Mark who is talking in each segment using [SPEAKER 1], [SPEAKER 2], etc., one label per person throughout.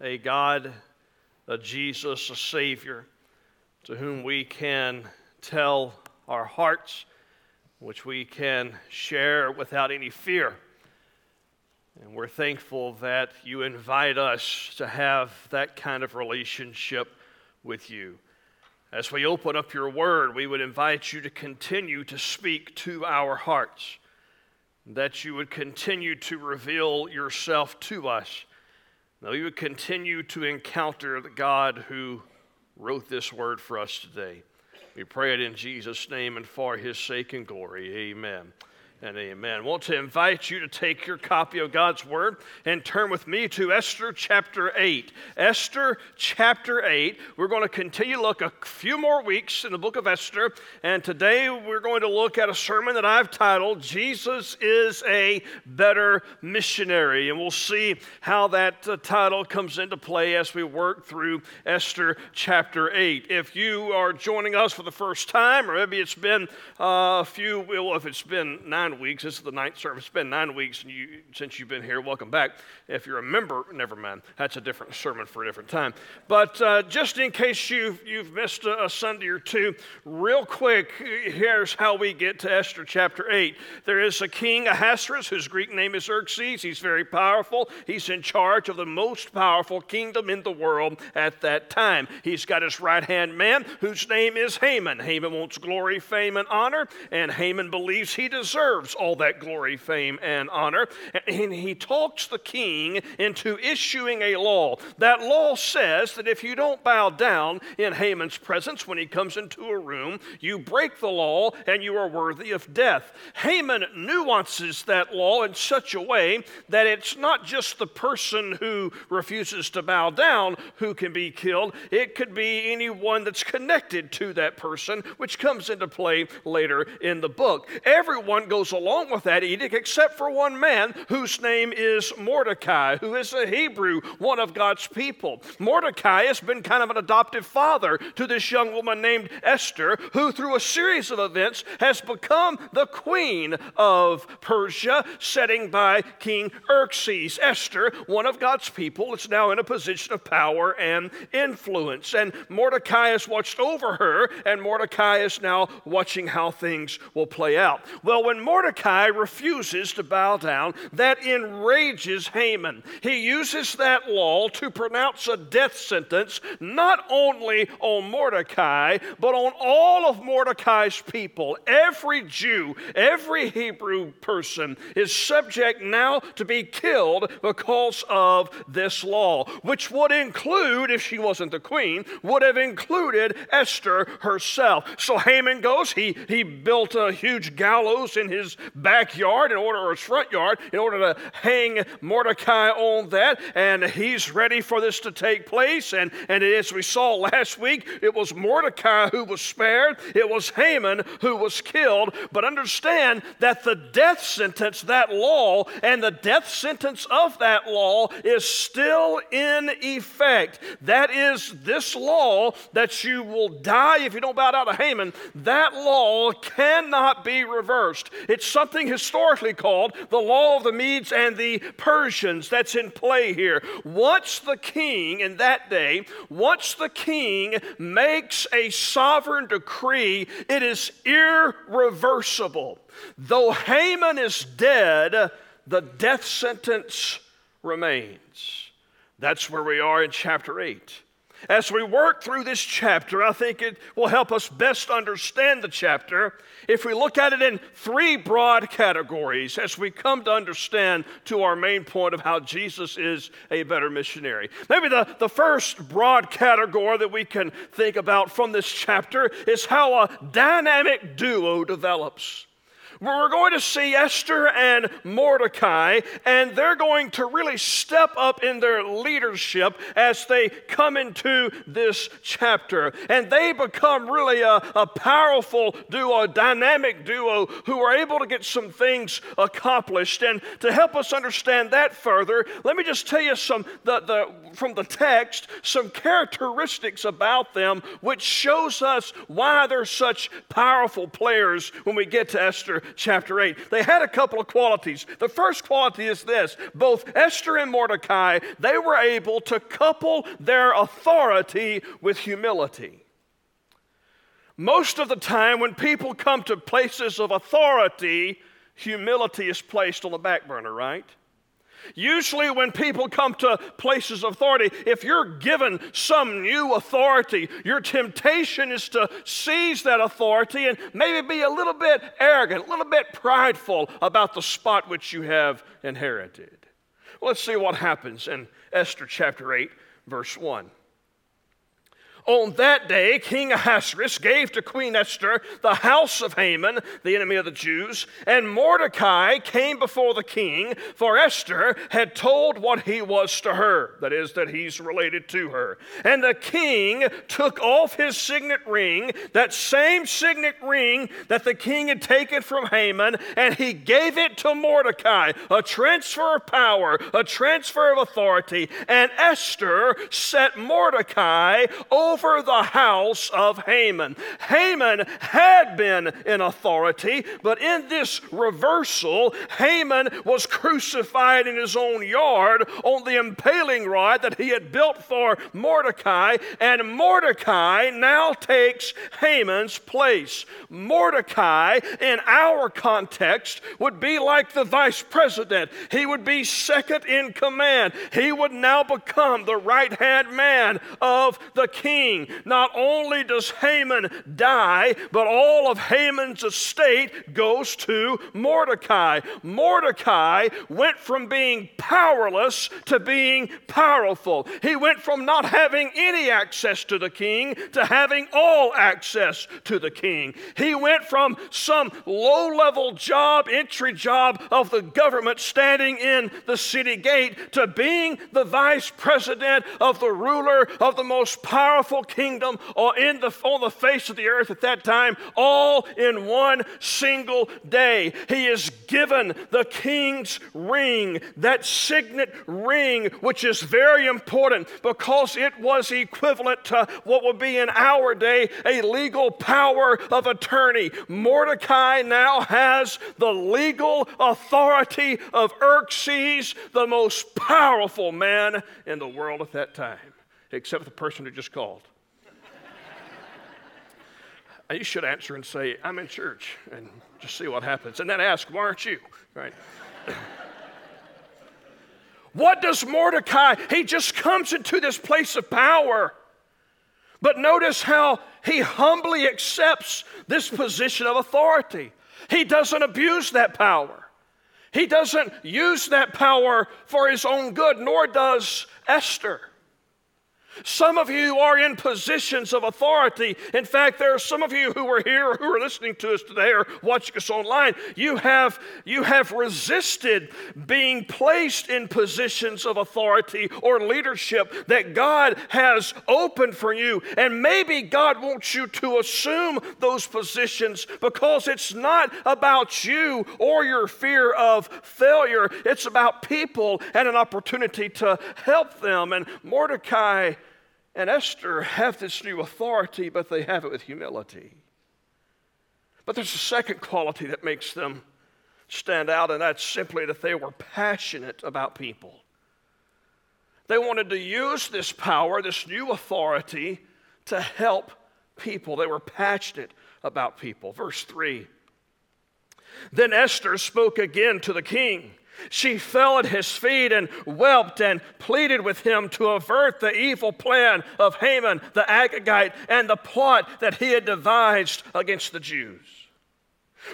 [SPEAKER 1] a God, a Jesus, a Savior, to whom we can tell our hearts, which we can share without any fear. And we're thankful that you invite us to have that kind of relationship with you. As we open up your word, we would invite you to continue to speak to our hearts, that you would continue to reveal yourself to us, that we would continue to encounter the God who wrote this word for us today. We pray it in Jesus' name and for his sake and glory. Amen and amen. I want to invite you to take your copy of God's Word and turn with me to Esther chapter 8. Esther chapter 8. We're going to continue to look a few more weeks in the book of Esther, and today we're going to look at a sermon that I've titled Jesus is a Better Missionary. And we'll see how that uh, title comes into play as we work through Esther chapter 8. If you are joining us for the first time, or maybe it's been uh, a few, well, if it's been nine nine weeks. This is the ninth service. It's been nine weeks you, since you've been here. Welcome back. If you're a member, never mind. That's a different sermon for a different time. But uh, just in case you've, you've missed a, a Sunday or two, real quick, here's how we get to Esther chapter 8. There is a king, Ahasuerus, whose Greek name is Xerxes. He's very powerful. He's in charge of the most powerful kingdom in the world at that time. He's got his right hand man, whose name is Haman. Haman wants glory, fame, and honor, and Haman believes he deserves deserves all that glory, fame, and honor. And he talks the king into issuing a law. That law says that if you don't bow down in Haman's presence when he comes into a room, you break the law and you are worthy of death. Haman nuances that law in such a way that it's not just the person who refuses to bow down who can be killed, it could be anyone that's connected to that person, which comes into play later in the book. Everyone goes goes along with that edict, except for one man whose name is Mordecai, who is a Hebrew, one of God's people. Mordecai has been kind of an adoptive father to this young woman named Esther, who, through a series of events, has become the queen of Persia, setting by King Xerxes. Esther, one of God's people, is now in a position of power and influence. And Mordecai has watched over her, and Mordecai is now watching how things will play out. Well, when Mordecai Mordecai refuses to bow down. That enrages Haman. He uses that law to pronounce a death sentence not only on Mordecai, but on all of Mordecai's people. Every Jew, every Hebrew person is subject now to be killed because of this law, which would include, if she wasn't the queen, would have included Esther herself. So Haman goes, he, he built a huge gallows in his his backyard in order, or his front yard, in order to hang Mordecai on that. And he's ready for this to take place. And, and as we saw last week, it was Mordecai who was spared, it was Haman who was killed. But understand that the death sentence, that law, and the death sentence of that law is still in effect. That is this law that you will die if you don't bow down to Haman. That law cannot be reversed. It's something historically called the law of the Medes and the Persians that's in play here. Once the king in that day, once the king makes a sovereign decree, it is irreversible. Though Haman is dead, the death sentence remains. That's where we are in chapter 8. As we work through this chapter, I think it will help us best understand the chapter if we look at it in three broad categories as we come to understand to our main point of how Jesus is a better missionary. Maybe the, the first broad category that we can think about from this chapter is how a dynamic duo develops. We're going to see Esther and Mordecai, and they're going to really step up in their leadership as they come into this chapter. And they become really a, a powerful duo, a dynamic duo who are able to get some things accomplished. And to help us understand that further, let me just tell you some the, the, from the text some characteristics about them which shows us why they're such powerful players when we get to Esther chapter 8. They had a couple of qualities. The first quality is this both Esther and Mordecai, they were able to couple their authority with humility. Most of the time, when people come to places of authority, humility is placed on the back burner, right? Usually, when people come to places of authority, if you're given some new authority, your temptation is to seize that authority and maybe be a little bit arrogant, a little bit prideful about the spot which you have inherited. Let's see what happens in Esther chapter 8, verse 1. On that day, King Ahasuerus gave to Queen Esther the house of Haman, the enemy of the Jews, and Mordecai came before the king, for Esther had told what he was to her, that is, that he's related to her. And the king took off his signet ring, that same signet ring that the king had taken from Haman, and he gave it to Mordecai, a transfer of power, a transfer of authority. And Esther set Mordecai over over the house of Haman. Haman had been in authority, but in this reversal, Haman was crucified in his own yard on the impaling rod that he had built for Mordecai, and Mordecai now takes Haman's place. Mordecai, in our context, would be like the vice president, he would be second in command. He would now become the right hand man of the king king. Not only does Haman die, but all of Haman's estate goes to Mordecai. Mordecai went from being powerless to being powerful. He went from not having any access to the king to having all access to the king. He went from some low level job, entry job of the government standing in the city gate to being the vice president of the ruler of the most powerful kingdom or in the, on the face of the earth at that time, all in one single day. He is given the king's ring, that signet ring, which is very important because it was equivalent to what would be in our day a legal power of attorney. Mordecai now has the legal authority of Xerxes, the most powerful man in the world at that time except the person who just called. you should answer and say, I'm in church, and just see what happens. And then ask, why aren't you? Right? what does Mordecai? He just comes into this place of power. But notice how he humbly accepts this position of authority. He doesn't abuse that power. He doesn't use that power for his own good, nor does Esther. Some of you are in positions of authority. In fact, there are some of you who are here who are listening to us today or watching us online. You have, you have resisted being placed in positions of authority or leadership that God has opened for you. And maybe God wants you to assume those positions because it's not about you or your fear of failure, it's about people and an opportunity to help them. And Mordecai and Esther have this new authority, but they have it with humility. But there's a second quality that makes them stand out, and that's simply that they were passionate about people. They wanted to use this power, this new authority, to help people. They were passionate about people. Verse 3 Then Esther spoke again to the king. She fell at his feet and wept and pleaded with him to avert the evil plan of Haman the Agagite and the plot that he had devised against the Jews.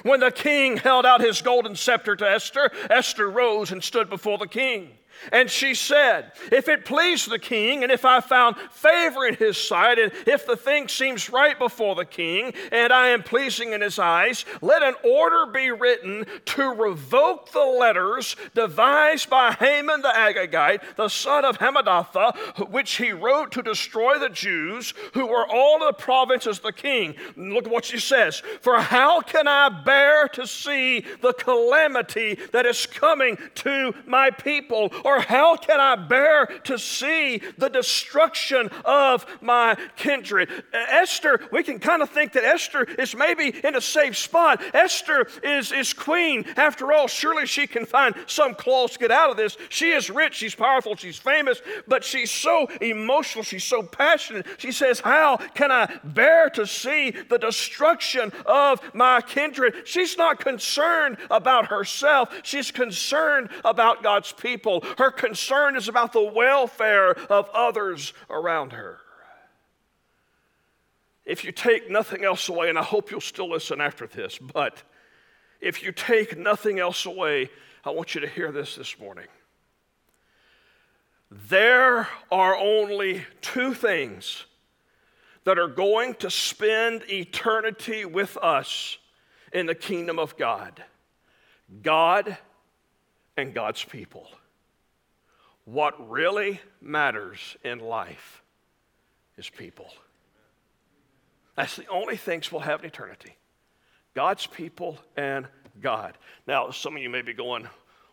[SPEAKER 1] When the king held out his golden scepter to Esther, Esther rose and stood before the king. And she said, If it please the king, and if I found favor in his sight, and if the thing seems right before the king, and I am pleasing in his eyes, let an order be written to revoke the letters devised by Haman the Agagite, the son of Hammedatha, which he wrote to destroy the Jews who were all in the provinces of the king. Look at what she says For how can I bear to see the calamity that is coming to my people? Or how can I bear to see the destruction of my kindred? Esther, we can kind of think that Esther is maybe in a safe spot. Esther is, is queen. After all, surely she can find some clause to get out of this. She is rich, she's powerful, she's famous, but she's so emotional, she's so passionate. She says, How can I bear to see the destruction of my kindred? She's not concerned about herself, she's concerned about God's people. Her concern is about the welfare of others around her. If you take nothing else away, and I hope you'll still listen after this, but if you take nothing else away, I want you to hear this this morning. There are only two things that are going to spend eternity with us in the kingdom of God God and God's people. What really matters in life is people. That's the only things we'll have in eternity God's people and God. Now, some of you may be going,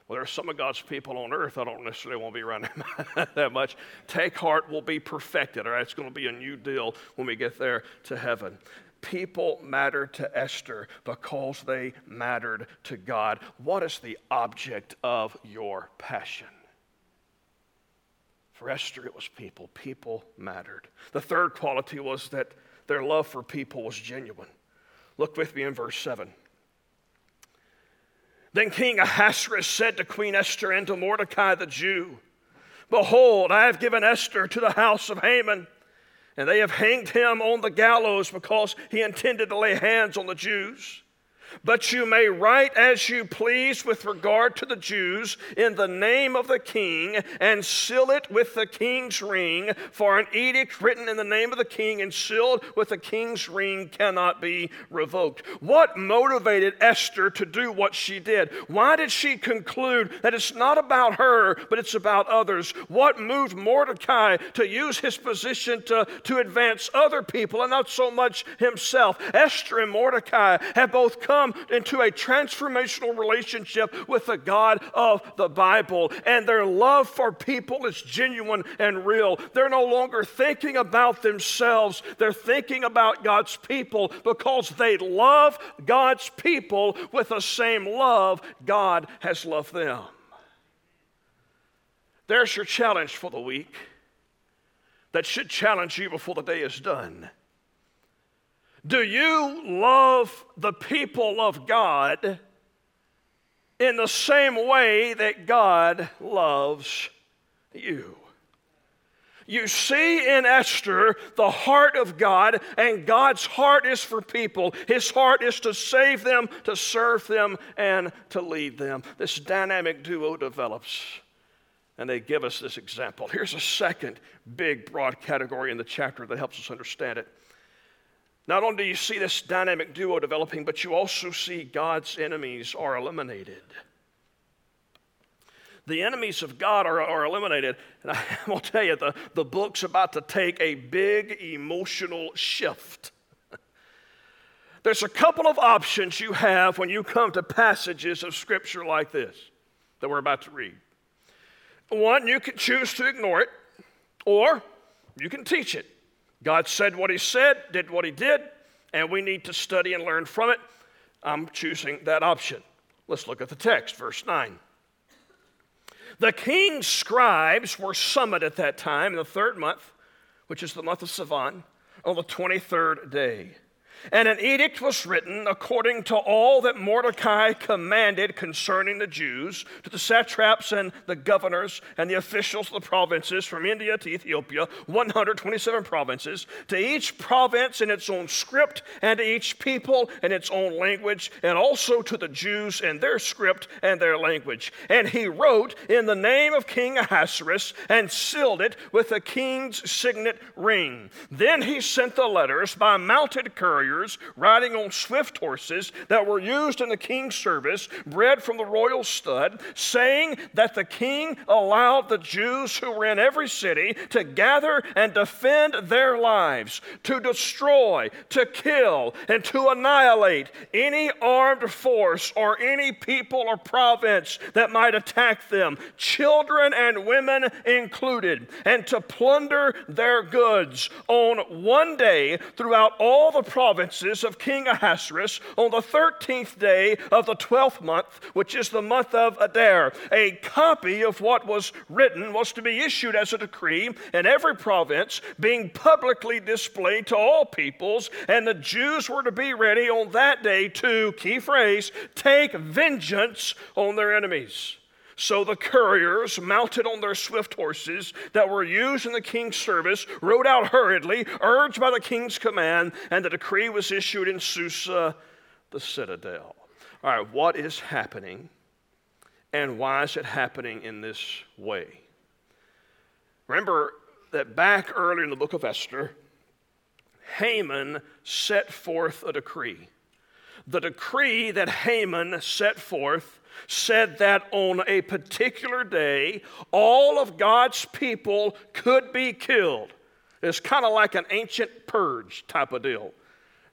[SPEAKER 1] well, there's some of God's people on earth I don't necessarily want to be around that much. Take heart, we'll be perfected. All right, it's going to be a new deal when we get there to heaven. People matter to Esther because they mattered to God. What is the object of your passion? For Esther, it was people. People mattered. The third quality was that their love for people was genuine. Look with me in verse 7. Then King Ahasuerus said to Queen Esther and to Mordecai the Jew, Behold, I have given Esther to the house of Haman, and they have hanged him on the gallows because he intended to lay hands on the Jews. But you may write as you please with regard to the Jews in the name of the king and seal it with the king's ring, for an edict written in the name of the king and sealed with the king's ring cannot be revoked. What motivated Esther to do what she did? Why did she conclude that it's not about her, but it's about others? What moved Mordecai to use his position to, to advance other people and not so much himself? Esther and Mordecai have both come come into a transformational relationship with the God of the Bible, and their love for people is genuine and real. They're no longer thinking about themselves, they're thinking about God's people because they love God's people with the same love God has loved them. There's your challenge for the week that should challenge you before the day is done. Do you love the people of God in the same way that God loves you? You see in Esther the heart of God, and God's heart is for people. His heart is to save them, to serve them, and to lead them. This dynamic duo develops, and they give us this example. Here's a second big, broad category in the chapter that helps us understand it. Not only do you see this dynamic duo developing, but you also see God's enemies are eliminated. The enemies of God are, are eliminated. And I will tell you, the, the book's about to take a big emotional shift. There's a couple of options you have when you come to passages of Scripture like this that we're about to read. One, you can choose to ignore it, or you can teach it. God said what He said, did what He did, and we need to study and learn from it. I'm choosing that option. Let's look at the text, verse 9. The king's scribes were summoned at that time in the third month, which is the month of Sivan, on the 23rd day. And an edict was written according to all that Mordecai commanded concerning the Jews to the satraps and the governors and the officials of the provinces from India to Ethiopia, 127 provinces, to each province in its own script, and to each people in its own language, and also to the Jews in their script and their language. And he wrote in the name of King Ahasuerus and sealed it with the king's signet ring. Then he sent the letters by mounted couriers couriers riding on swift horses that were used in the king's service, bred from the royal stud, saying that the king allowed the Jews who were in every city to gather and defend their lives, to destroy, to kill, and to annihilate any armed force or any people or province that might attack them, children and women included, and to plunder their goods. On one day throughout all the provinces of King Ahasuerus on the 13th day of the 12th month, which is the month of Adar. A copy of what was written was to be issued as a decree in every province, being publicly displayed to all peoples, and the Jews were to be ready on that day to, key phrase, take vengeance on their enemies. So the couriers, mounted on their swift horses that were used in the king's service, rode out hurriedly, urged by the king's command, and the decree was issued in Susa, the citadel. All right, what is happening, and why is it happening in this way? Remember that back earlier in the book of Esther, Haman set forth a decree. The decree that Haman set forth said that on a particular day, all of God's people could be killed. It's kind of like an ancient purge type of deal.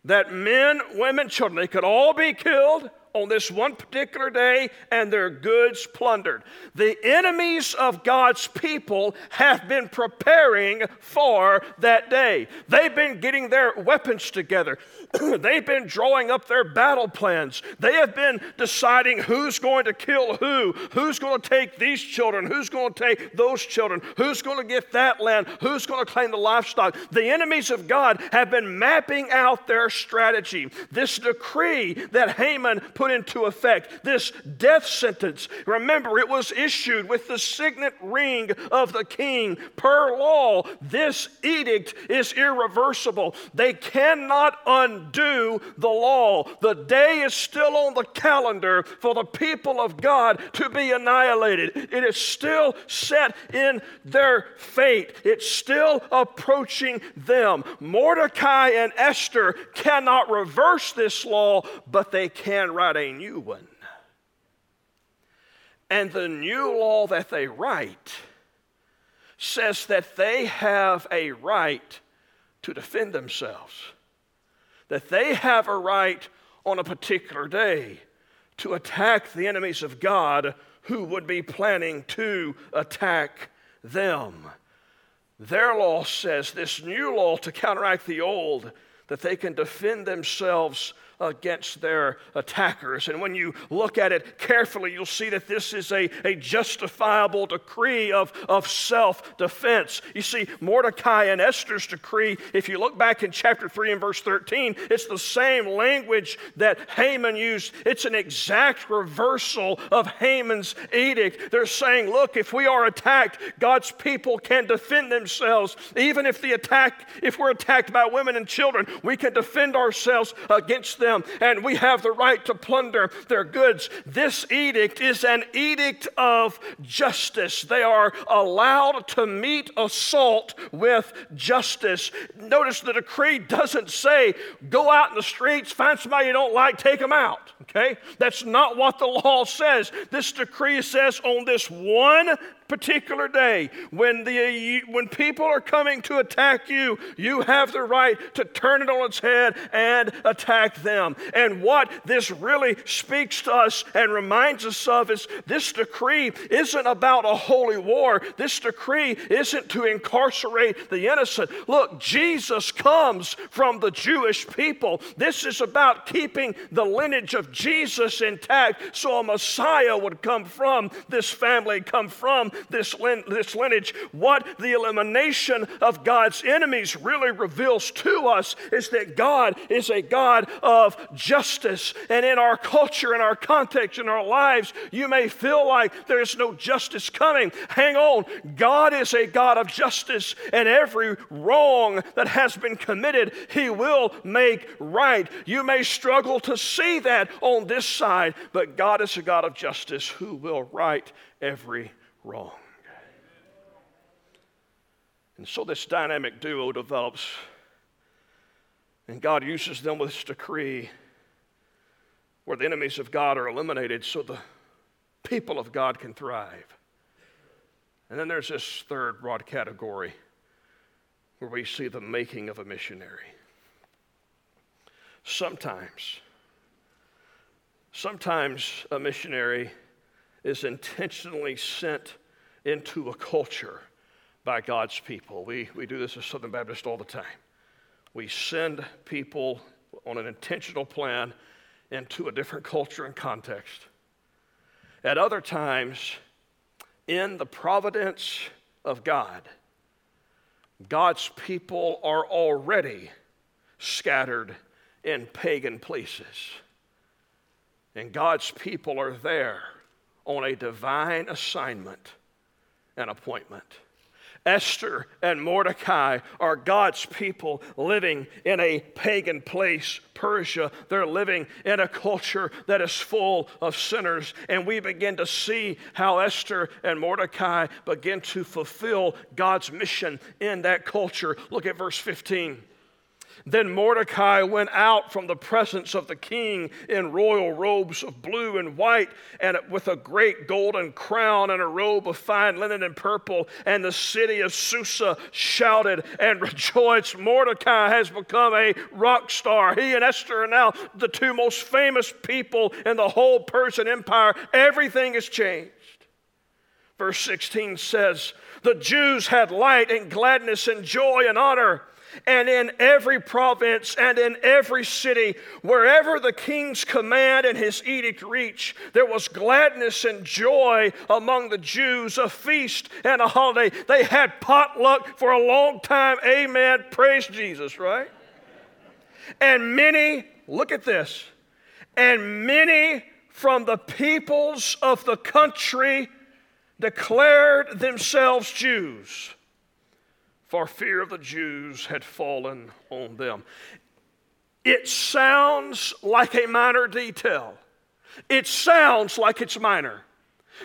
[SPEAKER 1] That men, women, children, they could all be killed on this one particular day and their goods plundered. The enemies of God's people have been preparing for that day. They've been getting their weapons together. They've been drawing up their battle plans. They have been deciding who's going to kill who, who's going to take these children, who's going to take those children, who's going to get that land, who's going to claim the livestock. The enemies of God have been mapping out their strategy. This decree that Haman put into effect, this death sentence, remember, it was issued with the signet ring of the king. Per law, this edict is irreversible. They cannot undo the law. The day is still on the calendar for the people of God to be annihilated. It is still set in their fate, it's still approaching them. Mordecai and Esther cannot reverse this law, but they can write a new one. And the new law that they write says that they have a right to defend themselves, that they have a right on a particular day to attack the enemies of God who would be planning to attack them. Their law says, this new law to counteract the old, that they can defend themselves against their attackers. And when you look at it carefully, you'll see that this is a, a justifiable decree of, of self defense. You see, Mordecai and Esther's decree, if you look back in chapter 3 and verse 13, it's the same language that Haman used. It's an exact reversal of Haman's edict. They're saying, look, if we are attacked, God's people can defend themselves. Even if the attack, if we're attacked by women and children, we can defend ourselves against them them, and we have the right to plunder their goods. This edict is an edict of justice. They are allowed to meet assault with justice. Notice the decree doesn't say, go out in the streets, find somebody you don't like, take them out. Okay? That's not what the law says. This decree says on this one particular day, when, the, when people are coming to attack you, you have the right to turn it on its head and attack them. And what this really speaks to us and reminds us of is this decree isn't about a holy war. This decree isn't to incarcerate the innocent. Look, Jesus comes from the Jewish people. This is about keeping the lineage of Jesus intact so a Messiah would come from this family, come from this, lin- this lineage, what the elimination of God's enemies really reveals to us is that God is a God of justice. And in our culture, in our context, in our lives, you may feel like there's no justice coming. Hang on. God is a God of justice, and every wrong that has been committed, He will make right. You may struggle to see that on this side, but God is a God of justice who will right every wrong. And so this dynamic duo develops. And God uses them with this decree where the enemies of God are eliminated so the people of God can thrive. And then there's this third broad category where we see the making of a missionary. Sometimes, sometimes a missionary is intentionally sent into a culture by God's people. We, we do this as Southern Baptists all the time. We send people on an intentional plan into a different culture and context. At other times, in the providence of God, God's people are already scattered in pagan places. And God's people are there on a divine assignment and appointment. Esther and Mordecai are God's people living in a pagan place, Persia. They're living in a culture that is full of sinners. And we begin to see how Esther and Mordecai begin to fulfill God's mission in that culture. Look at verse 15. Then Mordecai went out from the presence of the king in royal robes of blue and white, and with a great golden crown and a robe of fine linen and purple. And the city of Susa shouted and rejoiced. Mordecai has become a rock star. He and Esther are now the two most famous people in the whole Persian Empire. Everything has changed. Verse 16 says, The Jews had light and gladness and joy and honor and in every province and in every city, wherever the king's command and his edict reached, there was gladness and joy among the Jews, a feast and a holiday. They had potluck for a long time. Amen. Praise Jesus, right? And many, look at this, and many from the peoples of the country declared themselves Jews for fear of the Jews had fallen on them. It sounds like a minor detail. It sounds like it's minor,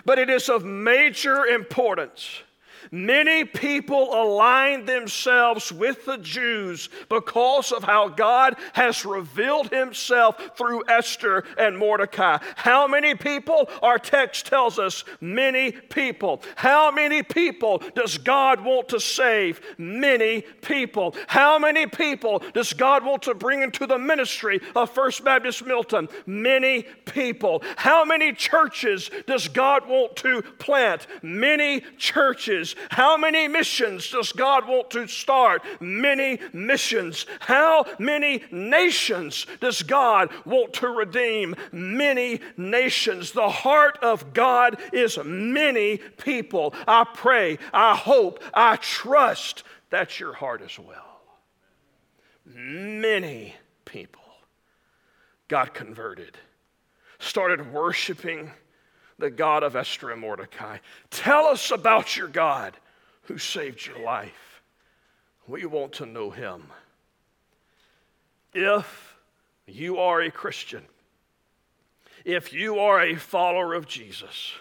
[SPEAKER 1] but it is of major importance. Many people align themselves with the Jews because of how God has revealed himself through Esther and Mordecai. How many people? Our text tells us many people. How many people does God want to save? Many people. How many people does God want to bring into the ministry of First Baptist Milton? Many people. How many churches does God want to plant? Many churches. How many missions does God want to start? Many missions. How many nations does God want to redeem? Many nations. The heart of God is many people. I pray, I hope, I trust that's your heart as well. Many people got converted, started worshiping the God of Esther and Mordecai. Tell us about your God who saved your life. We want to know him. If you are a Christian, if you are a follower of Jesus,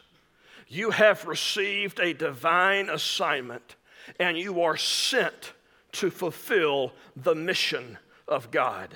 [SPEAKER 1] you have received a divine assignment and you are sent to fulfill the mission of God.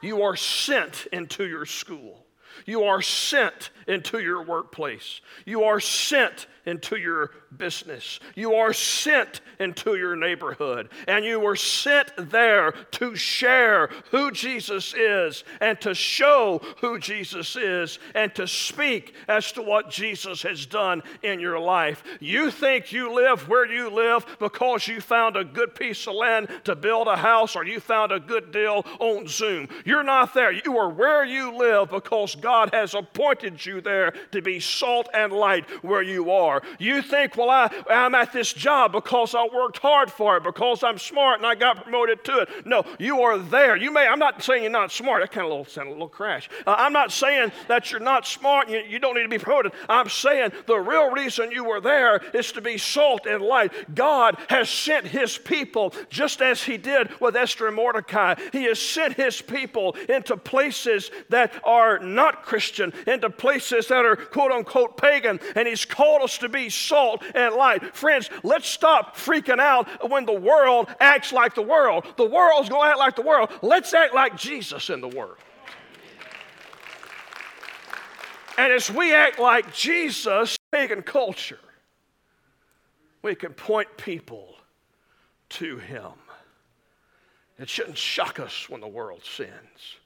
[SPEAKER 1] You are sent into your school. You are sent into your workplace. You are sent into your business. You are sent into your neighborhood. And you were sent there to share who Jesus is and to show who Jesus is and to speak as to what Jesus has done in your life. You think you live where you live because you found a good piece of land to build a house or you found a good deal on Zoom. You're not there. You are where you live because God has appointed you there to be salt and light where you are. You think, well, I, I'm at this job because I worked hard for it, because I'm smart and I got promoted to it. No, you are there. You may, I'm not saying you're not smart. That kind of little, sounded a little crash. Uh, I'm not saying that you're not smart and you, you don't need to be promoted. I'm saying the real reason you were there is to be salt and light. God has sent his people just as he did with Esther and Mordecai. He has sent his people into places that are not not Christian into places that are quote unquote pagan, and He's called us to be salt and light. Friends, let's stop freaking out when the world acts like the world. The world's going to act like the world. Let's act like Jesus in the world. And as we act like Jesus, pagan culture, we can point people to Him. It shouldn't shock us when the world sins.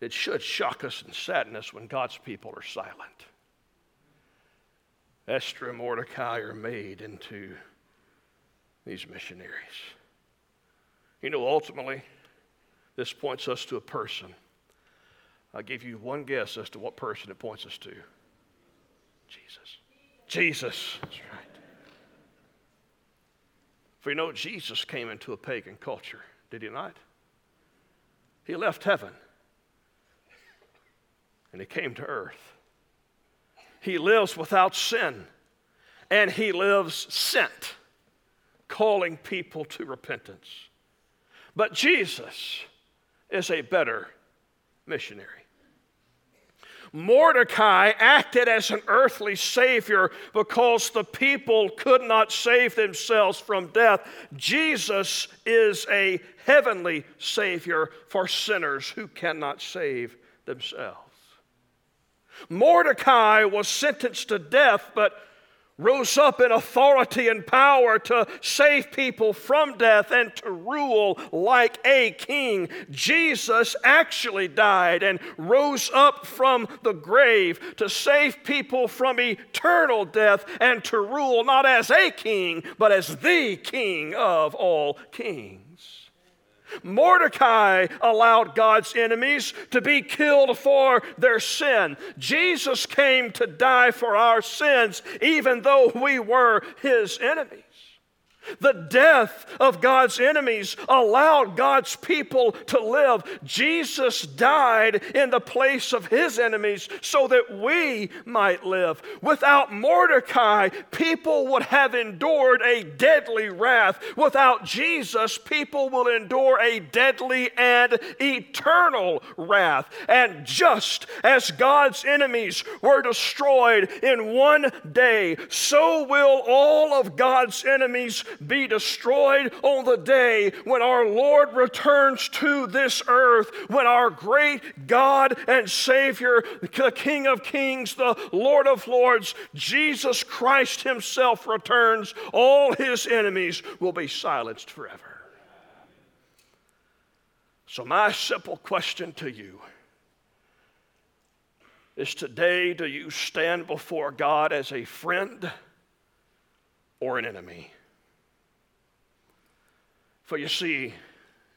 [SPEAKER 1] It should shock us and sadden us when God's people are silent. Esther and Mordecai are made into these missionaries. You know, ultimately, this points us to a person. I'll give you one guess as to what person it points us to Jesus. Jesus. That's right. For you know, Jesus came into a pagan culture, did he not? He left heaven and he came to earth. He lives without sin and he lives sent, calling people to repentance. But Jesus is a better missionary. Mordecai acted as an earthly savior because the people could not save themselves from death. Jesus is a heavenly savior for sinners who cannot save themselves. Mordecai was sentenced to death, but rose up in authority and power to save people from death and to rule like a king. Jesus actually died and rose up from the grave to save people from eternal death and to rule not as a king, but as the king of all kings. Mordecai allowed God's enemies to be killed for their sin. Jesus came to die for our sins, even though we were his enemies. The death of God's enemies allowed God's people to live. Jesus died in the place of his enemies so that we might live. Without Mordecai, people would have endured a deadly wrath. Without Jesus, people will endure a deadly and eternal wrath. And just as God's enemies were destroyed in one day, so will all of God's enemies be destroyed on the day when our Lord returns to this earth, when our great God and Savior, the King of Kings, the Lord of Lords, Jesus Christ Himself returns, all His enemies will be silenced forever. So, my simple question to you is today do you stand before God as a friend or an enemy? For you see,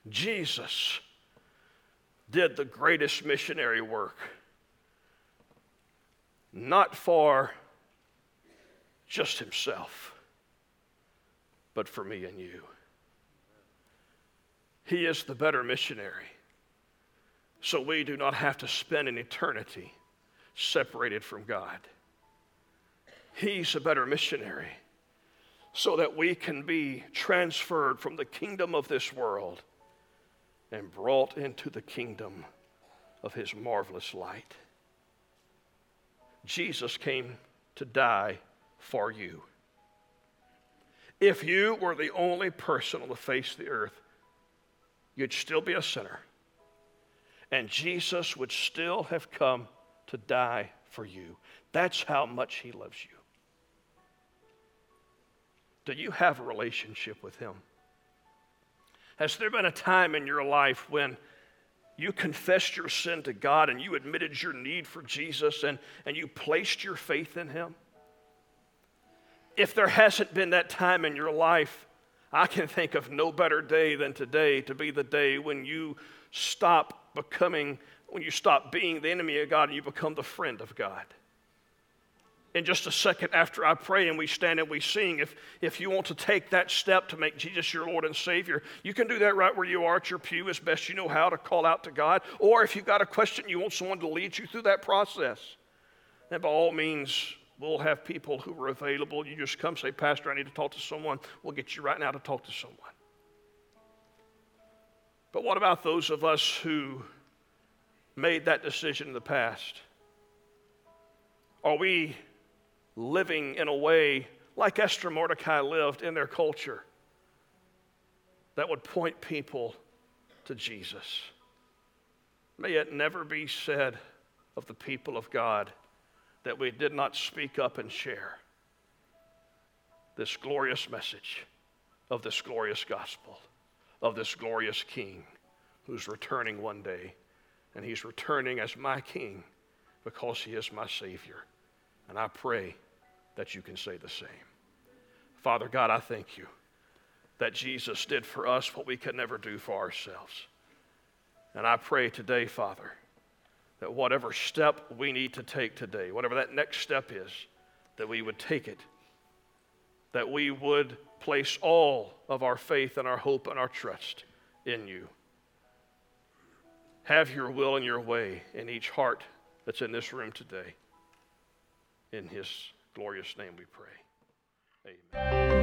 [SPEAKER 1] Jesus did the greatest missionary work, not for just himself, but for me and you. He is the better missionary, so we do not have to spend an eternity separated from God. He's a better missionary so that we can be transferred from the kingdom of this world and brought into the kingdom of his marvelous light. Jesus came to die for you. If you were the only person on the face of the earth, you'd still be a sinner. And Jesus would still have come to die for you. That's how much he loves you. Do you have a relationship with Him? Has there been a time in your life when you confessed your sin to God and you admitted your need for Jesus and, and you placed your faith in Him? If there hasn't been that time in your life, I can think of no better day than today to be the day when you stop becoming, when you stop being the enemy of God and you become the friend of God in just a second after I pray and we stand and we sing. If, if you want to take that step to make Jesus your Lord and Savior, you can do that right where you are at your pew as best you know how to call out to God. Or if you've got a question, you want someone to lead you through that process, then by all means, we'll have people who are available. You just come say, Pastor, I need to talk to someone. We'll get you right now to talk to someone. But what about those of us who made that decision in the past? Are we living in a way like Esther Mordecai lived in their culture that would point people to Jesus? May it never be said of the people of God that we did not speak up and share this glorious message of this glorious gospel, of this glorious King who's returning one day. And he's returning as my King because he is my Savior. And I pray that you can say the same. Father God, I thank you that Jesus did for us what we could never do for ourselves. And I pray today, Father, that whatever step we need to take today, whatever that next step is, that we would take it, that we would place all of our faith and our hope and our trust in you. Have your will and your way in each heart that's in this room today. In his glorious name we pray. Amen.